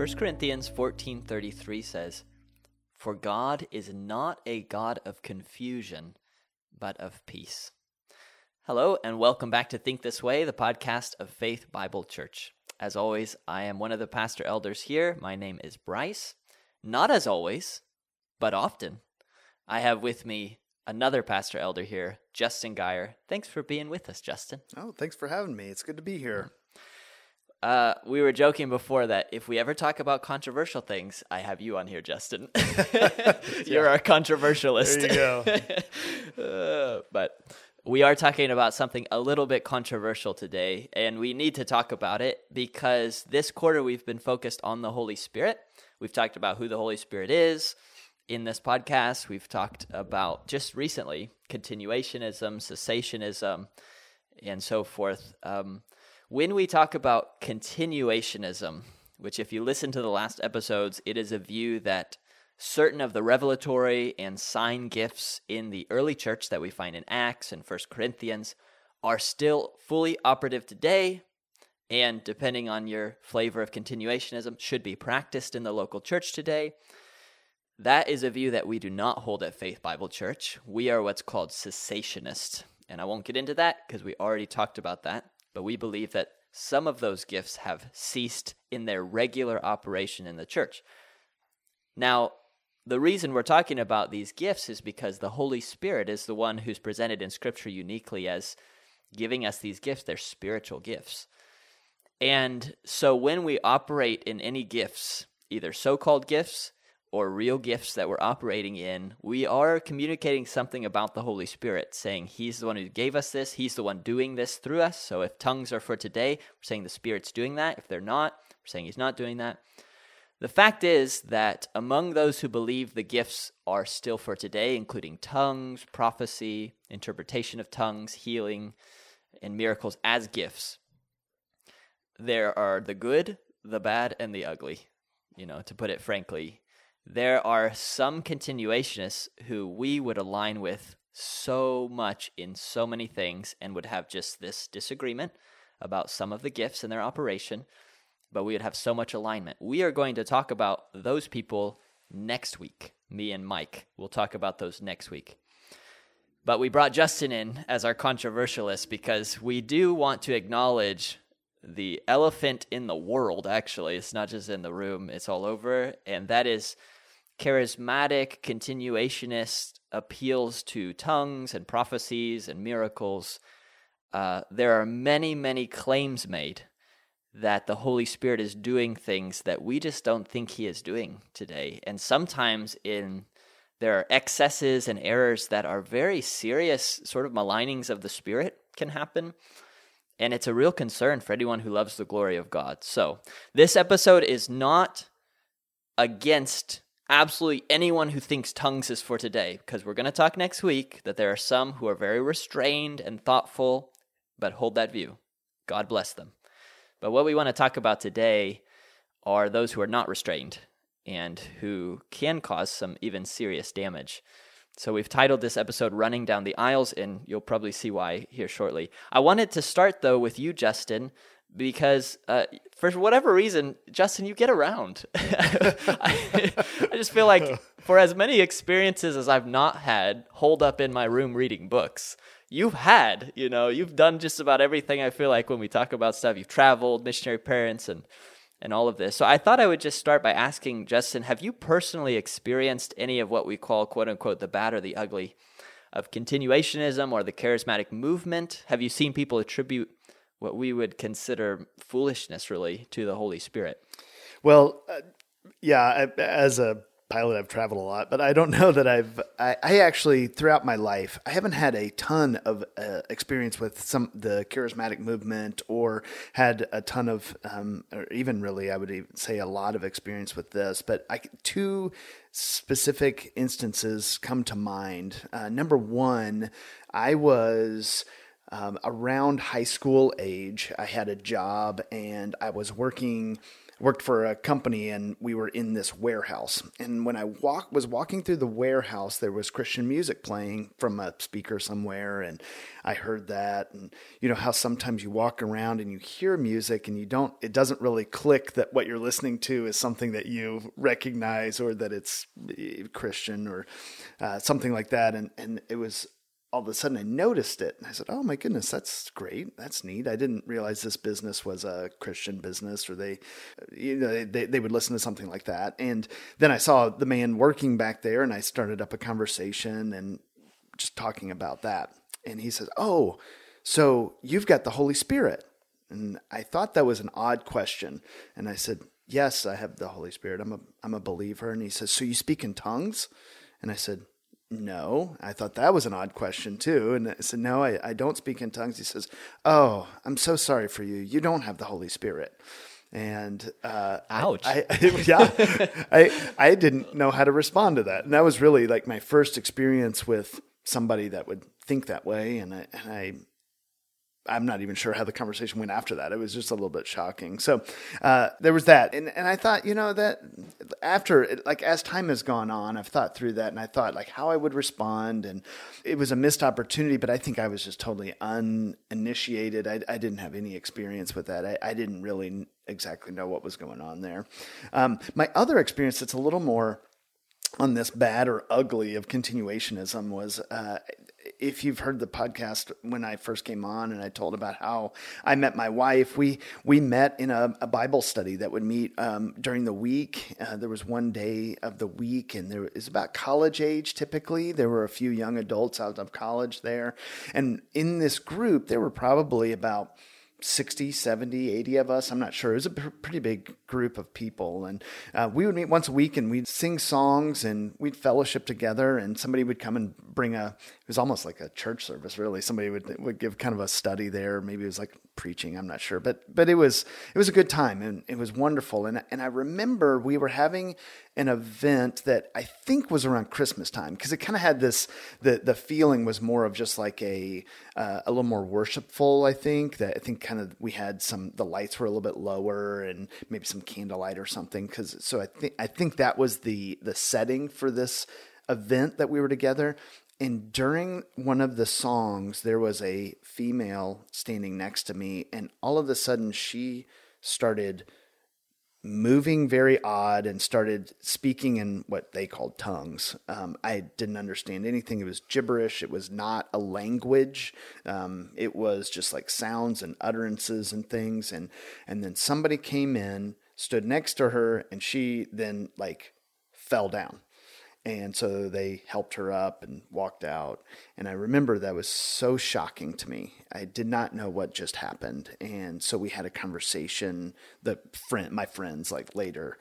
1 Corinthians 14:33 says, "For God is not a God of confusion, but of peace." Hello and welcome back to Think This Way, the podcast of Faith Bible Church. As always, I am one of the pastor elders here. My name is Bryce. Not as always, but often. I have with me another pastor elder here, Justin Geyer. Thanks for being with us, Justin. Oh, thanks for having me. It's good to be here. Uh, we were joking before that if we ever talk about controversial things, I have you on here, Justin. You're our controversialist. There you go. uh, but we are talking about something a little bit controversial today, and we need to talk about it because this quarter we've been focused on the Holy Spirit. We've talked about who the Holy Spirit is in this podcast. We've talked about just recently continuationism, cessationism, and so forth. Um, when we talk about continuationism, which, if you listen to the last episodes, it is a view that certain of the revelatory and sign gifts in the early church that we find in Acts and First Corinthians are still fully operative today, and depending on your flavor of continuationism, should be practiced in the local church today. That is a view that we do not hold at Faith Bible Church. We are what's called cessationist. And I won't get into that because we already talked about that but we believe that some of those gifts have ceased in their regular operation in the church. Now, the reason we're talking about these gifts is because the Holy Spirit is the one who's presented in Scripture uniquely as giving us these gifts. They're spiritual gifts. And so when we operate in any gifts, either so called gifts or real gifts that we're operating in, we are communicating something about the Holy Spirit, saying He's the one who gave us this, He's the one doing this through us. So if tongues are for today, we're saying the Spirit's doing that. If they're not, we're saying He's not doing that. The fact is that among those who believe the gifts are still for today, including tongues, prophecy, interpretation of tongues, healing, and miracles as gifts, there are the good, the bad, and the ugly, you know, to put it frankly there are some continuationists who we would align with so much in so many things and would have just this disagreement about some of the gifts in their operation, but we would have so much alignment. We are going to talk about those people next week. Me and Mike will talk about those next week. But we brought Justin in as our controversialist because we do want to acknowledge the elephant in the world, actually. It's not just in the room, it's all over. And that is charismatic, continuationist appeals to tongues and prophecies and miracles. Uh, there are many, many claims made that the Holy Spirit is doing things that we just don't think He is doing today. And sometimes in there are excesses and errors that are very serious, sort of malignings of the Spirit can happen. And it's a real concern for anyone who loves the glory of God. So, this episode is not against absolutely anyone who thinks tongues is for today, because we're going to talk next week that there are some who are very restrained and thoughtful, but hold that view. God bless them. But what we want to talk about today are those who are not restrained and who can cause some even serious damage. So we've titled this episode Running Down the Aisles, and you'll probably see why here shortly. I wanted to start, though, with you, Justin, because uh, for whatever reason, Justin, you get around. I, I, just feel like for as many experiences as I've not had holed up in my room reading books, you've had, you know, you've done just about everything I feel like when we talk about stuff. You've traveled, missionary parents, and and all of this. So I thought I would just start by asking Justin, have you personally experienced any of what we call quote unquote the bad or the ugly of continuationism or the charismatic movement? Have you seen people attribute what we would consider foolishness really to the Holy Spirit? Well, uh, yeah, as a pilot, I've traveled a lot, but I don't know that I've. I, I actually, throughout my life, I haven't had a ton of uh, experience with some the charismatic movement, or had a ton of, um, or even really, I would even say a lot of experience with this. But I, two specific instances come to mind. Uh, number one, I was um, around high school age, I had a job and I was working worked for a company and we were in this warehouse. And when I walk was walking through the warehouse, there was Christian music playing from a speaker somewhere, and I heard that. And you know how sometimes you walk around and you hear music and you don't, it doesn't really click that what you're listening to is something that you recognize or that it's eh, Christian or uh, something like that. And and it was all of a sudden I noticed it and I said, "Oh my goodness, that's great. That's neat. I didn't realize this business was a Christian business or they you know they they would listen to something like that." And then I saw the man working back there and I started up a conversation and just talking about that. And he says, "Oh, so you've got the Holy Spirit." And I thought that was an odd question. And I said, "Yes, I have the Holy Spirit. I'm a I'm a believer." And he says, "So you speak in tongues?" And I said, no. I thought that was an odd question too. And I said, No, I, I don't speak in tongues. He says, Oh, I'm so sorry for you. You don't have the Holy Spirit. And uh, ouch. I, I, yeah, I, I didn't know how to respond to that. And that was really like my first experience with somebody that would think that way. And I, and I I'm not even sure how the conversation went after that. It was just a little bit shocking. So uh, there was that, and and I thought, you know, that after like as time has gone on, I've thought through that, and I thought like how I would respond, and it was a missed opportunity. But I think I was just totally uninitiated. I, I didn't have any experience with that. I, I didn't really exactly know what was going on there. Um, my other experience, that's a little more on this bad or ugly of continuationism was uh, if you've heard the podcast when I first came on and I told about how I met my wife, we we met in a, a Bible study that would meet um, during the week. Uh, there was one day of the week, and there is about college age typically. There were a few young adults out of college there, and in this group, there were probably about 60, 70, 80 of us. I'm not sure. It was a pretty big group of people. And uh, we would meet once a week and we'd sing songs and we'd fellowship together. And somebody would come and bring a, was almost like a church service, really. Somebody would, would give kind of a study there. Maybe it was like preaching. I'm not sure. But, but it was, it was a good time and it was wonderful. And, and I remember we were having an event that I think was around Christmas time because it kind of had this, the, the feeling was more of just like a, uh, a little more worshipful, I think. That I think kind of we had some the lights were a little bit lower and maybe some candlelight or something. Because so I think I think that was the the setting for this event that we were together. And during one of the songs, there was a female standing next to me, and all of a sudden she started moving very odd and started speaking in what they called tongues. Um, I didn't understand anything. It was gibberish. It was not a language. Um, it was just like sounds and utterances and things. And and then somebody came in, stood next to her, and she then like fell down. And so they helped her up and walked out. And I remember that was so shocking to me. I did not know what just happened. And so we had a conversation, the friend, my friends, like later.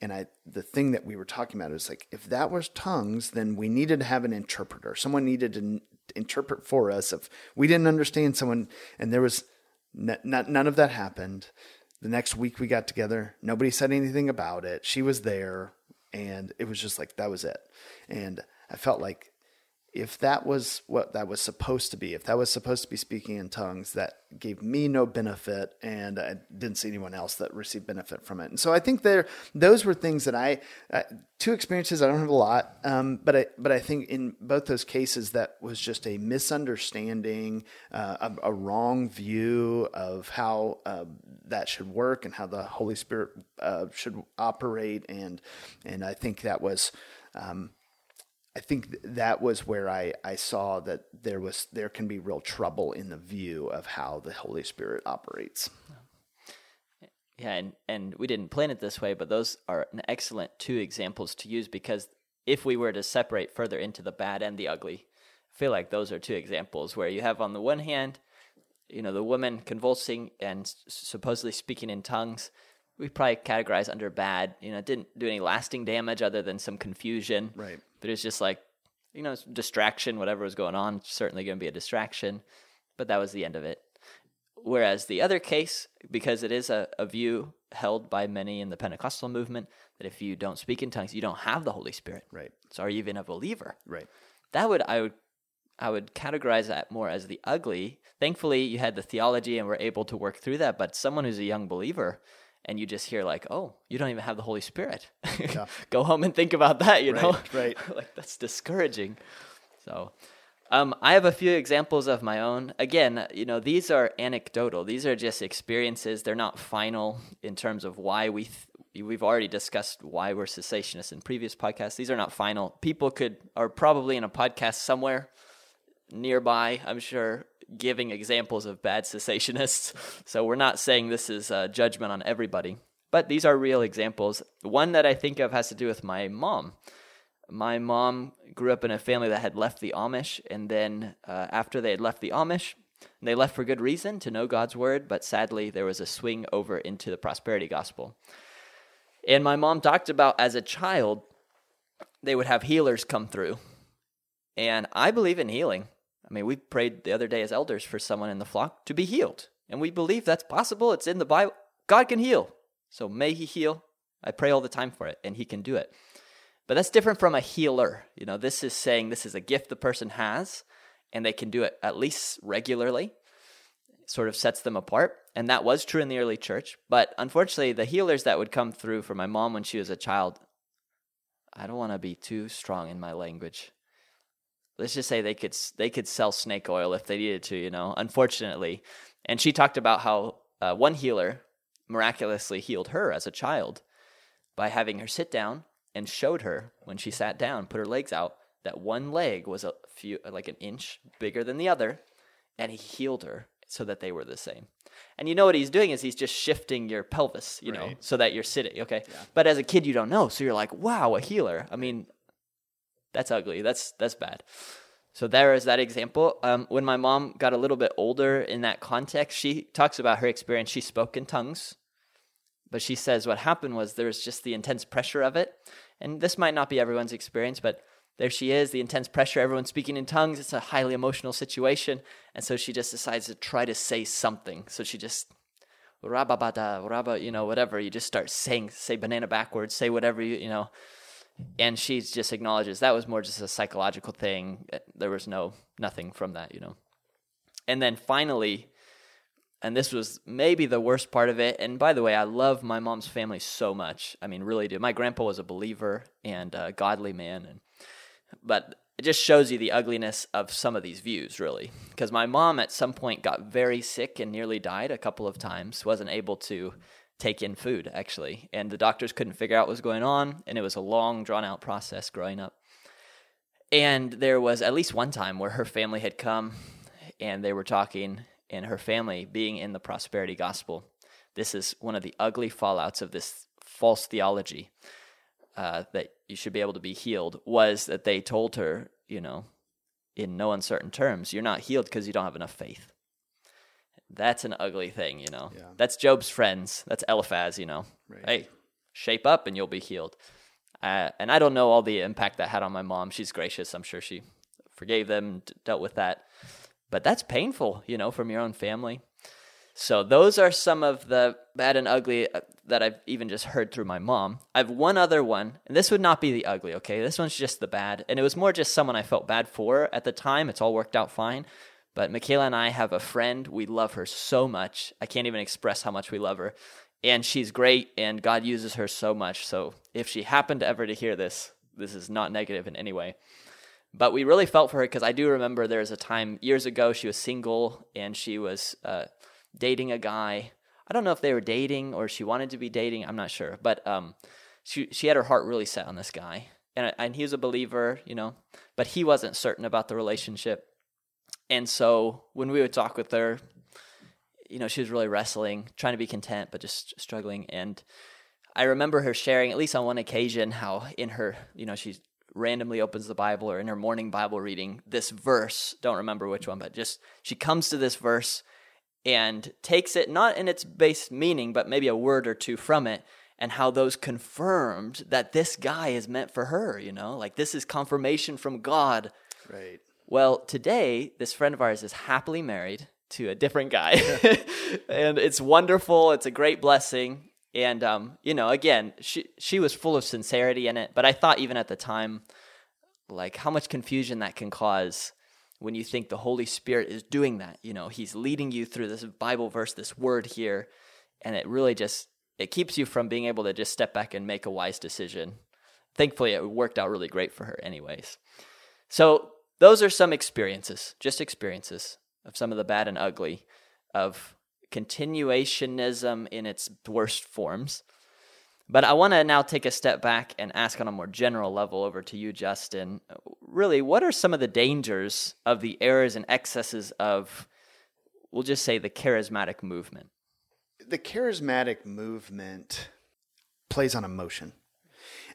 And I, the thing that we were talking about is like, if that was tongues, then we needed to have an interpreter. Someone needed to interpret for us. If we didn't understand someone, and there was n- none of that happened. The next week we got together. Nobody said anything about it. She was there and it was just like that was it. And i felt like if that was what that was supposed to be if that was supposed to be speaking in tongues that gave me no benefit and i didn't see anyone else that received benefit from it. And so i think there those were things that i uh, two experiences i don't have a lot um, but i but i think in both those cases that was just a misunderstanding uh, a, a, wrong view of how uh, that should work and how the holy spirit uh, should operate. And and i think that was um, I think that was where I, I saw that there was there can be real trouble in the view of how the Holy Spirit operates. Yeah, and, and we didn't plan it this way, but those are an excellent two examples to use because if we were to separate further into the bad and the ugly, I feel like those are two examples where you have on the one hand, you know, the woman convulsing and supposedly speaking in tongues, we probably categorize under bad. You know, it didn't do any lasting damage other than some confusion. Right. But was just like, you know, distraction, whatever was going on, certainly going to be a distraction. But that was the end of it. Whereas the other case, because it is a, a view held by many in the Pentecostal movement, that if you don't speak in tongues, you don't have the Holy Spirit. Right. So are you even a believer? Right. That would I would I would categorize that more as the ugly. Thankfully, you had the theology and were able to work through that. But someone who's a young believer, and you just hear like, "Oh, you don't even have the Holy Spirit." Yeah. Go home and think about that. You know, Right, right. like that's discouraging. So, um, I have a few examples of my own. Again, you know, these are anecdotal. These are just experiences. They're not final in terms of why we. Th- we've already discussed why we're cessationists in previous podcasts. These are not final. People could are probably in a podcast somewhere nearby. I'm sure giving examples of bad cessationists. So we're not saying this is a judgment on everybody, but these are real examples. One that I think of has to do with my mom my mom grew up in a family that had left the Amish, and then uh, after they had left the Amish, they left for good reason to know God's word, but sadly there was a swing over into the prosperity gospel. And my mom talked about as a child, they would have healers come through. And I believe in healing. I mean, we prayed the other day as elders for someone in the flock to be healed. And we believe that's possible. It's in the Bible. God can heal. So may he heal. I pray all the time for it, and he can do it. But that's different from a healer. You know, this is saying this is a gift the person has and they can do it at least regularly. It sort of sets them apart. And that was true in the early church. But unfortunately, the healers that would come through for my mom when she was a child, I don't want to be too strong in my language. Let's just say they could they could sell snake oil if they needed to, you know. Unfortunately, and she talked about how uh, one healer miraculously healed her as a child by having her sit down and showed her when she sat down, put her legs out, that one leg was a few like an inch bigger than the other, and he healed her so that they were the same. And you know what he's doing is he's just shifting your pelvis, you know, so that you're sitting, okay? But as a kid you don't know, so you're like, "Wow, a healer." I mean, that's ugly. That's that's bad. So there is that example. Um, when my mom got a little bit older in that context, she talks about her experience. She spoke in tongues, but she says what happened was there was just the intense pressure of it. And this might not be everyone's experience, but there she is, the intense pressure, everyone speaking in tongues. It's a highly emotional situation. And so she just decides to try to say something. So she just, rababada, rabba, you know, whatever. You just start saying, say banana backwards, say whatever you, you know. And she just acknowledges that was more just a psychological thing. There was no, nothing from that, you know. And then finally, and this was maybe the worst part of it. And by the way, I love my mom's family so much. I mean, really do. My grandpa was a believer and a godly man, and but it just shows you the ugliness of some of these views, really. Because my mom at some point got very sick and nearly died a couple of times. wasn't able to take in food actually, and the doctors couldn't figure out what was going on, and it was a long, drawn out process growing up. And there was at least one time where her family had come and they were talking, and her family being in the prosperity gospel. This is one of the ugly fallouts of this false theology uh, that you should be able to be healed was that they told her, you know, in no uncertain terms, you're not healed because you don't have enough faith. That's an ugly thing, you know. Yeah. That's Job's friends. That's Eliphaz, you know. Right. Hey, shape up and you'll be healed. Uh, and I don't know all the impact that had on my mom. She's gracious. I'm sure she forgave them, d- dealt with that. But that's painful, you know, from your own family. So those are some of the bad and ugly uh, that I've even just heard through my mom. I have one other one, and this would not be the ugly, okay? This one's just the bad. And it was more just someone I felt bad for at the time. It's all worked out fine. But Michaela and I have a friend. We love her so much. I can't even express how much we love her. And she's great, and God uses her so much. So if she happened ever to hear this, this is not negative in any way. But we really felt for her because I do remember there was a time years ago she was single and she was uh, dating a guy. I don't know if they were dating or she wanted to be dating. I'm not sure, but um, she she had her heart really set on this guy, and and he was a believer, you know, but he wasn't certain about the relationship. And so when we would talk with her, you know, she was really wrestling, trying to be content, but just struggling. And I remember her sharing, at least on one occasion, how in her, you know, she randomly opens the Bible or in her morning Bible reading, this verse, don't remember which one, but just she comes to this verse and takes it not in its base meaning, but maybe a word or two from it, and how those confirmed that this guy is meant for her, you know, like this is confirmation from God. Right. Well, today, this friend of ours is happily married to a different guy. and it's wonderful. It's a great blessing. And, um, you know, again, she, she was full of sincerity in it. But I thought, even at the time, like how much confusion that can cause when you think the Holy Spirit is doing that. You know, He's leading you through this Bible verse, this word here. And it really just it keeps you from being able to just step back and make a wise decision. Thankfully, it worked out really great for her, anyways. So, those are some experiences, just experiences of some of the bad and ugly of continuationism in its worst forms. But I want to now take a step back and ask on a more general level over to you, Justin. Really, what are some of the dangers of the errors and excesses of, we'll just say, the charismatic movement? The charismatic movement plays on emotion.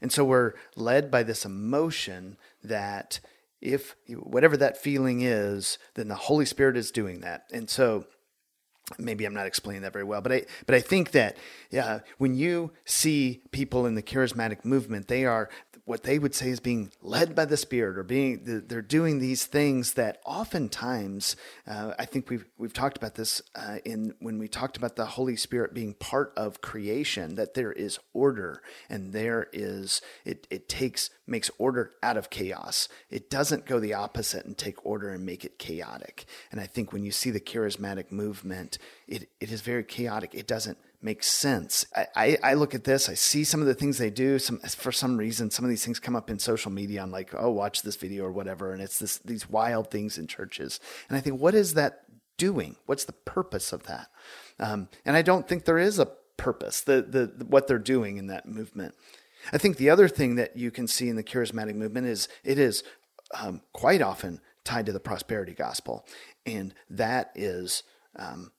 And so we're led by this emotion that if whatever that feeling is, then the Holy Spirit is doing that. And so maybe I'm not explaining that very well, but I but I think that yeah, when you see people in the charismatic movement, they are what they would say is being led by the Spirit, or being they're doing these things that oftentimes uh, I think we've we've talked about this uh, in when we talked about the Holy Spirit being part of creation, that there is order and there is it it takes makes order out of chaos. It doesn't go the opposite and take order and make it chaotic. And I think when you see the charismatic movement, it it is very chaotic. It doesn't makes sense. I, I, I, look at this, I see some of the things they do. Some for some reason, some of these things come up in social media. I'm like, oh, watch this video or whatever, and it's this these wild things in churches. And I think, what is that doing? What's the purpose of that? Um, and I don't think there is a purpose. The, the the what they're doing in that movement. I think the other thing that you can see in the charismatic movement is it is um, quite often tied to the prosperity gospel, and that is. Um,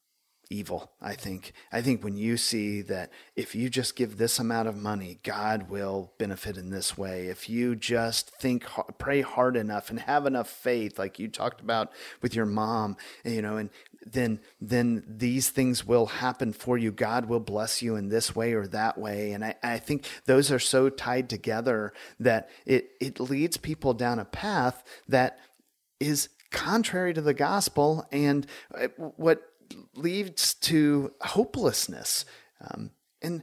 evil, I think. I think when you see that if you just give this amount of money, God will benefit in this way. If you just think, pray hard enough and have enough faith, like you talked about with your mom, you know, and then then these things will happen for you. God will bless you in this way or that way. And I, I think those are so tied together that it it leads people down a path that is contrary to the gospel and uh, what leads to hopelessness. Um, and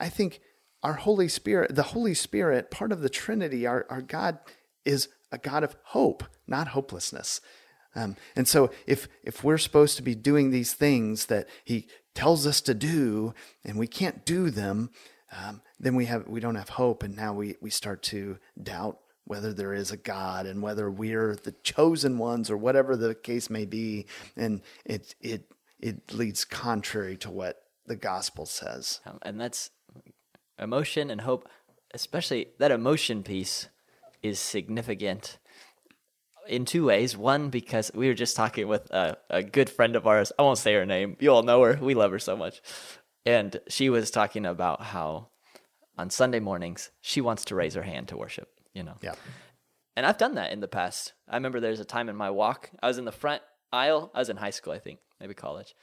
I think our Holy Spirit, the Holy Spirit, part of the Trinity, our, our God is a God of hope, not hopelessness. Um, and so if if we're supposed to be doing these things that he tells us to do and we can't do them, um, then we have we don't have hope and now we, we start to doubt whether there is a God and whether we're the chosen ones or whatever the case may be. And it it it leads contrary to what the gospel says. Um, and that's emotion and hope, especially that emotion piece is significant in two ways. One, because we were just talking with a, a good friend of ours. I won't say her name. You all know her. We love her so much. And she was talking about how on Sunday mornings she wants to raise her hand to worship, you know. Yeah. And I've done that in the past. I remember there's a time in my walk, I was in the front aisle. I was in high school, I think maybe college.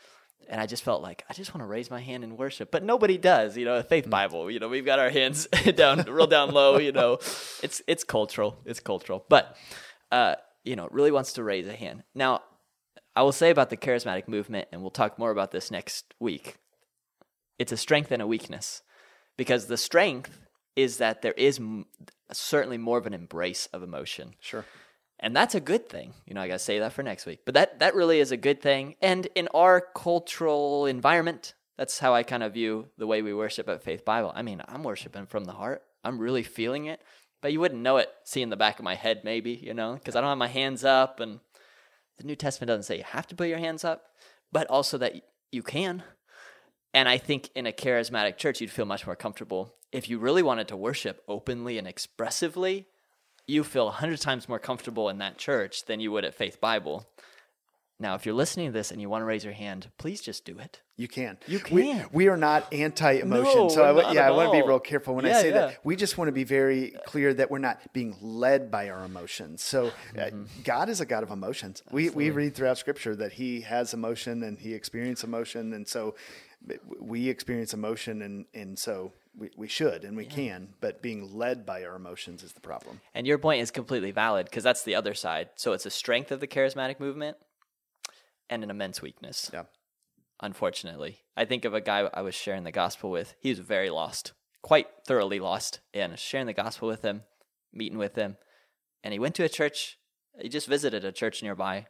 And I just felt like I just want to raise my hand in worship, but nobody does. You know, Faith mm. Bible. You know, we've got our hands down, real down low. You know, it's it's cultural. It's cultural, but uh, you know, really wants to raise a hand. Now, I will say about the charismatic movement, and we'll talk more about this next week. It's a strength and a weakness, because the strength is that there is m- certainly more of an embrace of emotion. Sure and that's a good thing. You know, I got to say that for next week. But that that really is a good thing. And in our cultural environment, that's how I kind of view the way we worship at Faith Bible. I mean, I'm worshiping from the heart. I'm really feeling it. But you wouldn't know it seeing the back of my head maybe, you know, because I don't have my hands up and the New Testament doesn't say you have to put your hands up, but also that you can. And I think in a charismatic church, you'd feel much more comfortable if you really wanted to worship openly and expressively you feel a hundred times more comfortable in that church than you would at Faith Bible. Now, if you're listening to this and you want to raise your hand, please just do it. You can. You can. We, we are not anti-emotion, no, so I, yeah, I want to be real careful when yeah, I say yeah. that. We just want to be very clear that we're not being led by our emotions. So, uh, mm-hmm. God is a God of emotions. We we read throughout Scripture that He has emotion and He experienced emotion, and so we experience emotion, and and so we, we should and we yeah. can, but being led by our emotions is the problem. And your point is completely valid because that's the other side. So it's a strength of the charismatic movement and an immense weakness. Yeah. Unfortunately, I think of a guy I was sharing the gospel with. He was very lost, quite thoroughly lost, and sharing the gospel with him, meeting with him, and he went to a church. He just visited a church nearby,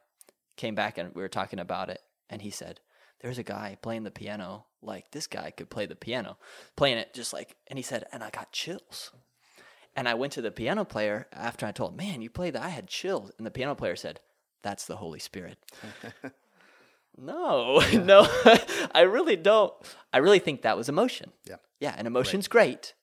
came back, and we were talking about it, and he said, there's a guy playing the piano like this guy could play the piano, playing it just like, and he said, and I got chills. And I went to the piano player after I told, man, you played that. I had chills. And the piano player said, that's the Holy Spirit. no, no, I really don't. I really think that was emotion. Yeah. Yeah. And emotion's great,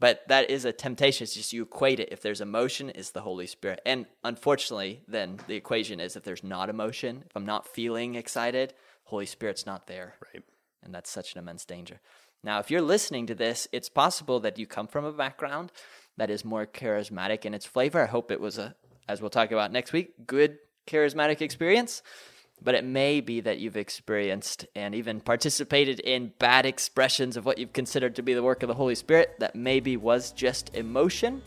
but that is a temptation. It's just you equate it. If there's emotion, it's the Holy Spirit. And unfortunately, then the equation is if there's not emotion, if I'm not feeling excited, Holy Spirit's not there. Right. And that's such an immense danger. Now, if you're listening to this, it's possible that you come from a background that is more charismatic in its flavor. I hope it was a, as we'll talk about next week, good charismatic experience. But it may be that you've experienced and even participated in bad expressions of what you've considered to be the work of the Holy Spirit that maybe was just emotion.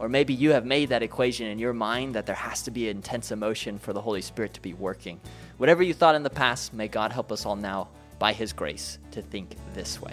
Or maybe you have made that equation in your mind that there has to be intense emotion for the Holy Spirit to be working. Whatever you thought in the past, may God help us all now by His grace to think this way.